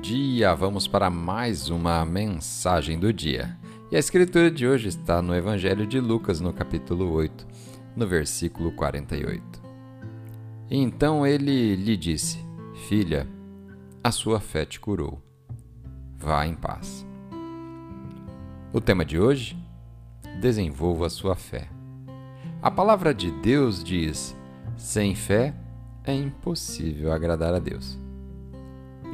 dia! Vamos para mais uma mensagem do dia. E a escritura de hoje está no Evangelho de Lucas, no capítulo 8, no versículo 48. Então ele lhe disse: Filha, a sua fé te curou. Vá em paz. O tema de hoje: Desenvolva a sua fé. A palavra de Deus diz: sem fé é impossível agradar a Deus.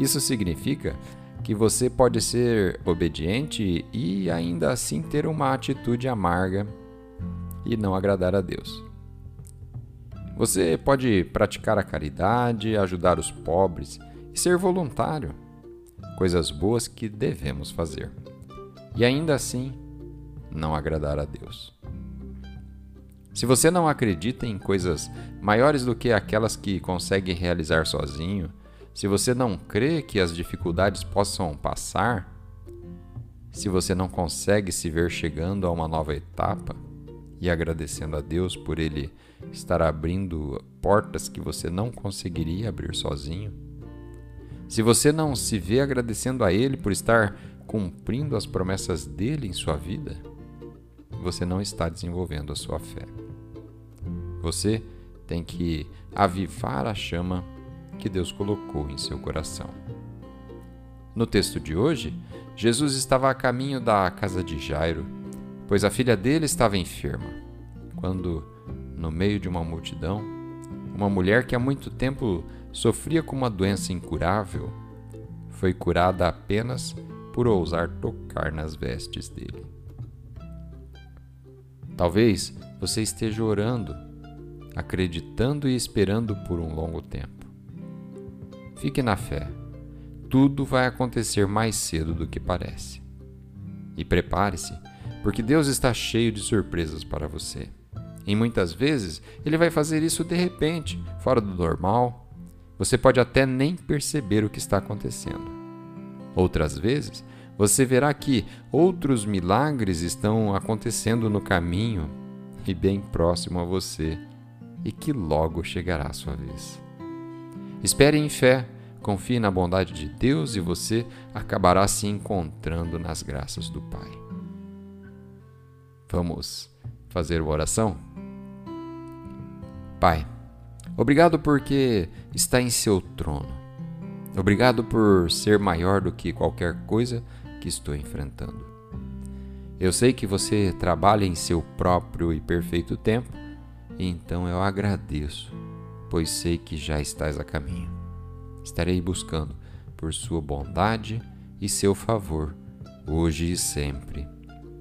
Isso significa que você pode ser obediente e ainda assim ter uma atitude amarga e não agradar a Deus. Você pode praticar a caridade, ajudar os pobres e ser voluntário, coisas boas que devemos fazer, e ainda assim não agradar a Deus. Se você não acredita em coisas maiores do que aquelas que consegue realizar sozinho, se você não crê que as dificuldades possam passar, se você não consegue se ver chegando a uma nova etapa e agradecendo a Deus por Ele estar abrindo portas que você não conseguiria abrir sozinho, se você não se vê agradecendo a Ele por estar cumprindo as promessas dele em sua vida, você não está desenvolvendo a sua fé. Você tem que avivar a chama que Deus colocou em seu coração. No texto de hoje, Jesus estava a caminho da casa de Jairo, pois a filha dele estava enferma, quando, no meio de uma multidão, uma mulher que há muito tempo sofria com uma doença incurável foi curada apenas por ousar tocar nas vestes dele. Talvez você esteja orando, acreditando e esperando por um longo tempo. Fique na fé. Tudo vai acontecer mais cedo do que parece. E prepare-se, porque Deus está cheio de surpresas para você. E muitas vezes ele vai fazer isso de repente, fora do normal. Você pode até nem perceber o que está acontecendo. Outras vezes, você verá que outros milagres estão acontecendo no caminho e bem próximo a você, e que logo chegará a sua vez. Espere em fé, confie na bondade de Deus e você acabará se encontrando nas graças do Pai. Vamos fazer uma oração? Pai, obrigado porque está em seu trono. Obrigado por ser maior do que qualquer coisa que estou enfrentando. Eu sei que você trabalha em seu próprio e perfeito tempo, então eu agradeço pois sei que já estás a caminho. Estarei buscando por sua bondade e seu favor, hoje e sempre.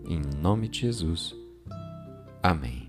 Em nome de Jesus. Amém.